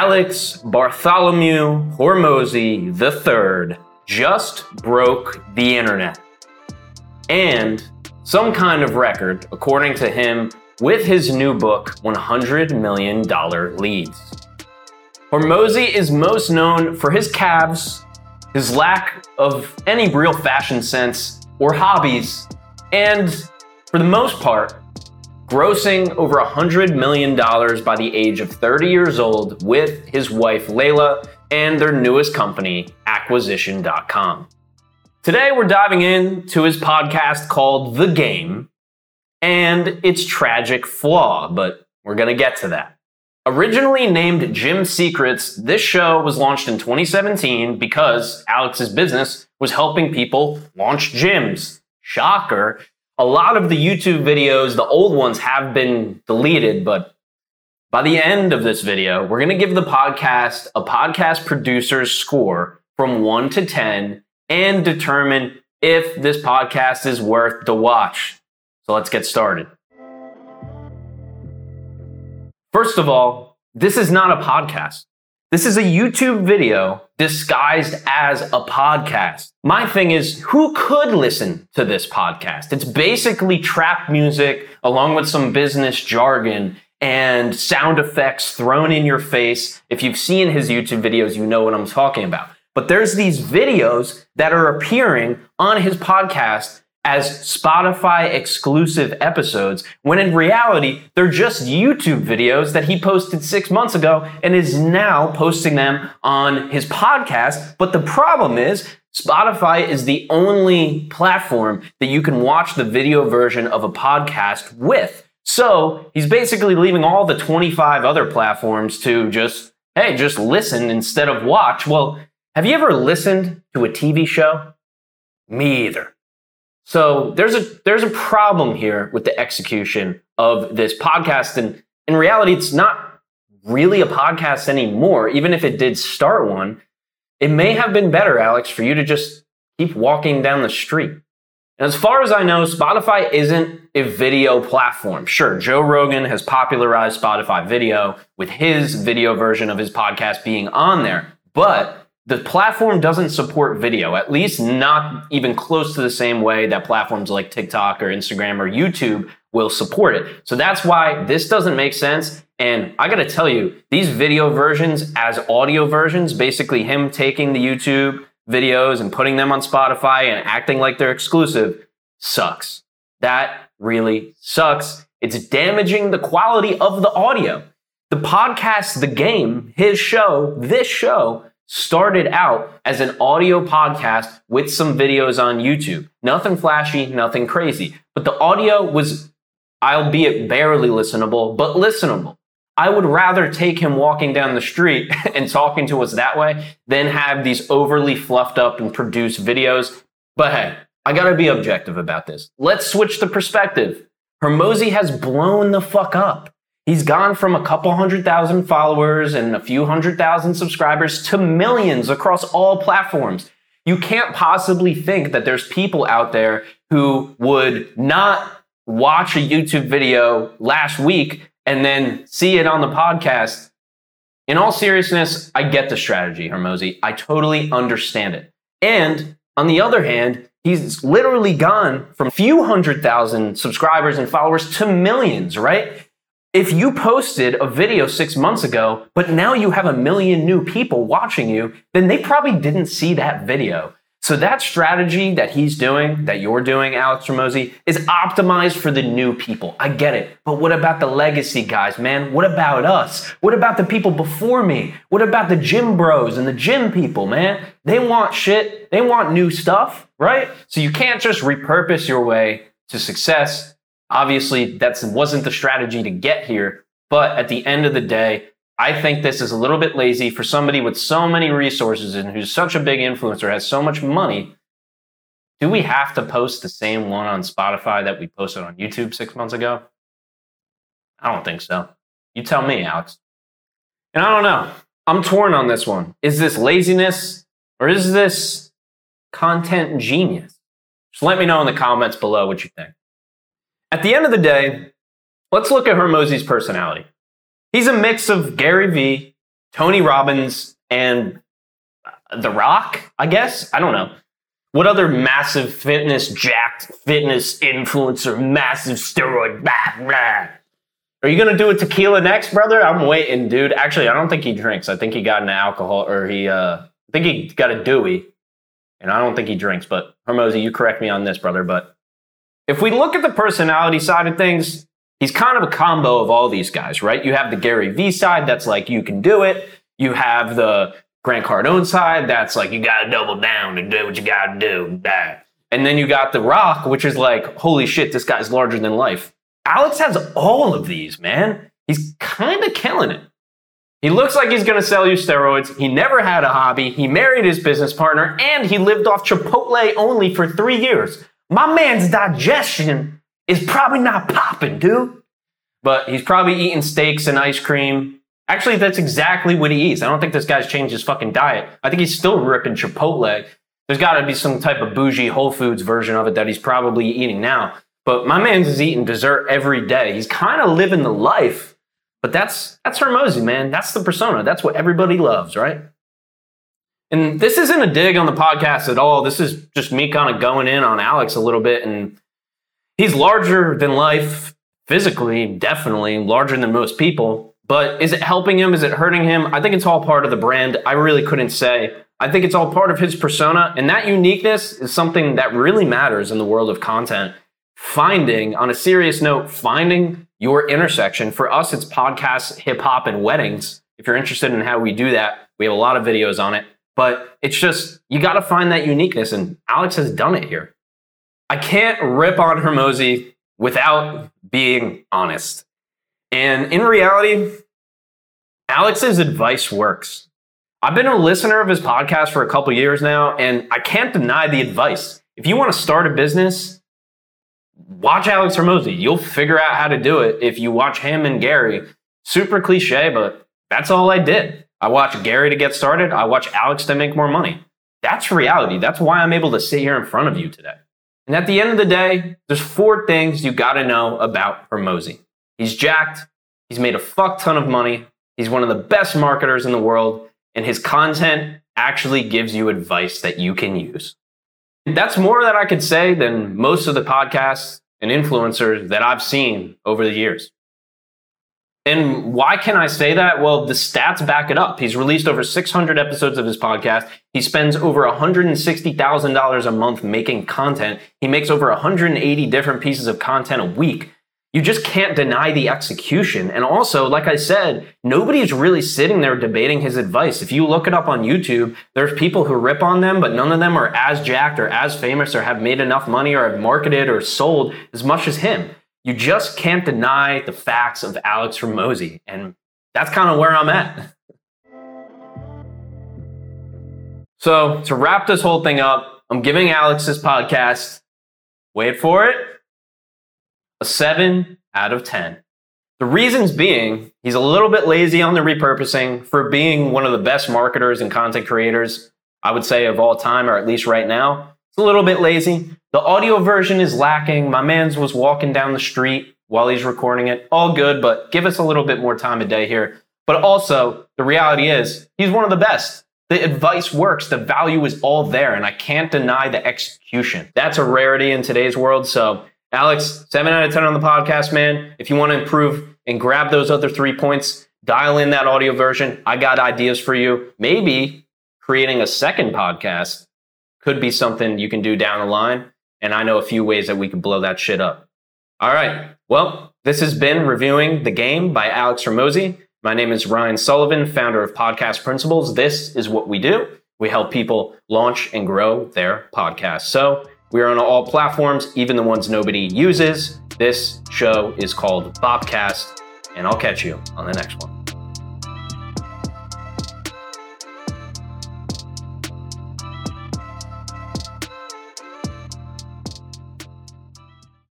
Alex Bartholomew Hormozi III just broke the internet. And some kind of record, according to him, with his new book, $100 Million Leads. Hormozi is most known for his calves, his lack of any real fashion sense or hobbies, and for the most part, grossing over $100 million by the age of 30 years old with his wife Leila and their newest company, Acquisition.com. Today, we're diving into his podcast called The Game and its tragic flaw, but we're going to get to that. Originally named Gym Secrets, this show was launched in 2017 because Alex's business was helping people launch gyms. Shocker. A lot of the YouTube videos, the old ones, have been deleted, but by the end of this video, we're going to give the podcast a podcast producer's score from 1 to 10 and determine if this podcast is worth the watch. So let's get started. First of all, this is not a podcast. This is a YouTube video disguised as a podcast. My thing is, who could listen to this podcast? It's basically trap music along with some business jargon and sound effects thrown in your face. If you've seen his YouTube videos, you know what I'm talking about. But there's these videos that are appearing on his podcast as Spotify exclusive episodes, when in reality, they're just YouTube videos that he posted six months ago and is now posting them on his podcast. But the problem is, Spotify is the only platform that you can watch the video version of a podcast with. So he's basically leaving all the 25 other platforms to just, hey, just listen instead of watch. Well, have you ever listened to a TV show? Me either. So there's a there's a problem here with the execution of this podcast, and in reality, it's not really a podcast anymore. Even if it did start one, it may have been better, Alex, for you to just keep walking down the street. And as far as I know, Spotify isn't a video platform. Sure, Joe Rogan has popularized Spotify video with his video version of his podcast being on there, but the platform doesn't support video, at least not even close to the same way that platforms like TikTok or Instagram or YouTube will support it. So that's why this doesn't make sense. And I gotta tell you, these video versions as audio versions, basically him taking the YouTube videos and putting them on Spotify and acting like they're exclusive, sucks. That really sucks. It's damaging the quality of the audio. The podcast, The Game, his show, this show, started out as an audio podcast with some videos on YouTube. Nothing flashy, nothing crazy. But the audio was, albeit barely listenable, but listenable. I would rather take him walking down the street and talking to us that way than have these overly fluffed up and produced videos. But hey, I gotta be objective about this. Let's switch the perspective. Hormozi has blown the fuck up. He's gone from a couple hundred thousand followers and a few hundred thousand subscribers to millions across all platforms. You can't possibly think that there's people out there who would not watch a YouTube video last week and then see it on the podcast. In all seriousness, I get the strategy, Hormozi. I totally understand it. And on the other hand, he's literally gone from a few hundred thousand subscribers and followers to millions, right? If you posted a video six months ago, but now you have a million new people watching you, then they probably didn't see that video. So that strategy that he's doing, that you're doing, Alex Hormozi, is optimized for the new people. I get it. But what about the legacy guys, man? What about us? What about the people before me? What about the gym bros and the gym people, man? They want shit. They want new stuff, right? So you can't just repurpose your way to success Obviously, that wasn't the strategy to get here. But at the end of the day, I think this is a little bit lazy for somebody with so many resources and who's such a big influencer, has so much money. Do we have to post the same one on Spotify that we posted on YouTube six months ago? I don't think so. You tell me, Alex. And I don't know. I'm torn on this one. Is this laziness or is this content genius? Just let me know in the comments below what you think. At the end of the day, let's look at Hormozi's personality. He's a mix of Gary Vee, Tony Robbins and The Rock, I guess. I don't know. What other massive fitness, jacked fitness influencer, massive steroid, blah, blah. Are you gonna do a tequila next, brother? I'm waiting, dude. Actually, I don't think he drinks. I think he got an alcohol, or he, uh, I think he got a Dewey, and I don't think he drinks. But Hormozi, you correct me on this, brother. But if we look at the personality side of things, he's kind of a combo of all these guys, right? You have the Gary V side that's like, you can do it. You have the Grant Cardone side that's like, you got to double down and do what you got to do. And then you got The Rock, which is like, holy shit, this guy's larger than life. Alex has all of these, man. He's kind of killing it. He looks like he's going to sell you steroids. He never had a hobby. He married his business partner and he lived off Chipotle only for three years. My man's digestion is probably not popping, dude. But he's probably eating steaks and ice cream. Actually, that's exactly what he eats. I don't think this guy's changed his fucking diet. I think he's still ripping Chipotle. There's got to be some type of bougie Whole Foods version of it that he's probably eating now. But my man's is eating dessert every day. He's kind of living the life. But that's that's Hormozi, man. That's the persona. That's what everybody loves, right? And this isn't a dig on the podcast at all. This is just me kind of going in on Alex a little bit. And he's larger than life physically, definitely larger than most people. But is it helping him? Is it hurting him? I think it's all part of the brand. I really couldn't say. I think it's all part of his persona. And that uniqueness is something that really matters in the world of content. Finding, on a serious note, finding your intersection. For us, it's podcasts, hip hop, and weddings. If you're interested in how we do that, we have a lot of videos on it. But it's just, you got to find that uniqueness. And Alex has done it here. I can't rip on Hormozi without being honest. And in reality, Alex's advice works. I've been a listener of his podcast for a couple years now, and I can't deny the advice. If you want to start a business, watch Alex Hormozi. You'll figure out how to do it if you watch him and Gary. Super cliche, but that's all I did. I watch Gary to get started. I watch Alex to make more money. That's reality. That's why I'm able to sit here in front of you today. And at the end of the day, there's four things you got to know about Hormozi. He's jacked. He's made a fuck ton of money. He's one of the best marketers in the world. And his content actually gives you advice that you can use. That's more that I could say than most of the podcasts and influencers that I've seen over the years. And why can I say that? Well, the stats back it up. He's released over 600 episodes of his podcast. He spends over $160,000 a month making content. He makes over 180 different pieces of content a week. You just can't deny the execution. And also, like I said, nobody's really sitting there debating his advice. If you look it up on YouTube, there's people who rip on them, but none of them are as jacked or as famous or have made enough money or have marketed or sold as much as him you just can't deny the facts of Alex Hormozi. And that's kind of where I'm at. So, to wrap this whole thing up, I'm giving Alex's podcast, wait for it, a 7 out of 10. The reasons being, he's a little bit lazy on the repurposing for being one of the best marketers and content creators, I would say, of all time, or at least right now. It's a little bit lazy. The audio version is lacking. My man's was walking down the street while he's recording it. All good, but give us a little bit more time a day here. But also, the reality is, he's one of the best. The advice works. The value is all there, and I can't deny the execution. That's a rarity in today's world. So, Alex, 7 out of 10 on the podcast, man. If you want to improve and grab those other three points, dial in that audio version. I got ideas for you. Maybe creating a second podcast could be something you can do down the line. And I know a few ways that we could blow that shit up. All right. Well, this has been Reviewing the Game by Alex Hormozi. My name is Ryan Sullivan, founder of Podcast Principles. This is what we do. We help people launch and grow their podcast. So we are on all platforms, even the ones nobody uses. This show is called BOPCAST, and I'll catch you on the next one.